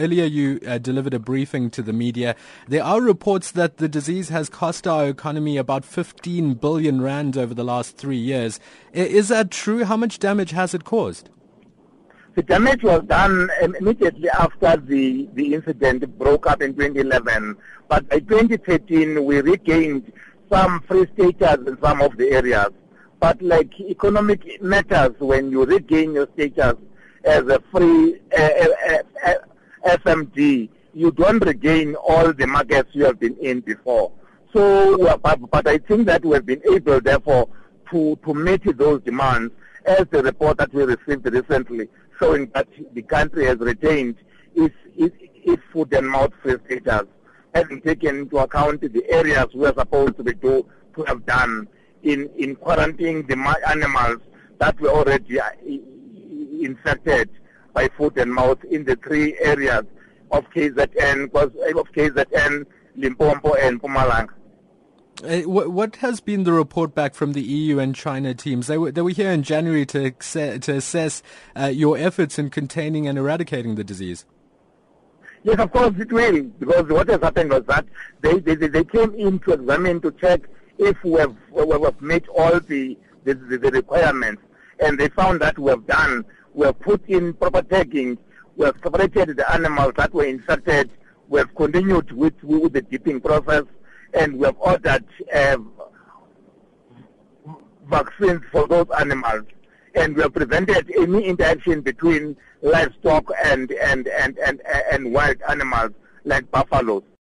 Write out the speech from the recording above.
Earlier, you uh, delivered a briefing to the media. There are reports that the disease has cost our economy about 15 billion rand over the last three years. Is that true? How much damage has it caused? The damage was done immediately after the, the incident broke up in 2011. But by 2013, we regained some free status in some of the areas. But like economic matters, when you regain your status as a free uh, uh, uh, FMD, you don't regain all the markets you have been in before. So, but, but I think that we have been able, therefore, to, to meet those demands as the report that we received recently showing that the country has retained its, its, its foot and mouth free status, having taken into account the areas we are supposed to be do, to have done in, in quarantining the animals that were already uh, infected by foot and mouth in the three areas of KZN, of KZN, Limpopo, and Mpumalanga. Uh, what has been the report back from the EU and China teams? They were, they were here in January to, to assess uh, your efforts in containing and eradicating the disease. Yes, of course it will, because what has happened was that they, they, they came in to examine, to check if we have, we have met all the, the, the requirements, and they found that we have done we have put in proper tagging, we have separated the animals that were infected, we have continued with, with the dipping process, and we have ordered uh, vaccines for those animals. And we have prevented any interaction between livestock and, and, and, and, and wild animals like buffaloes.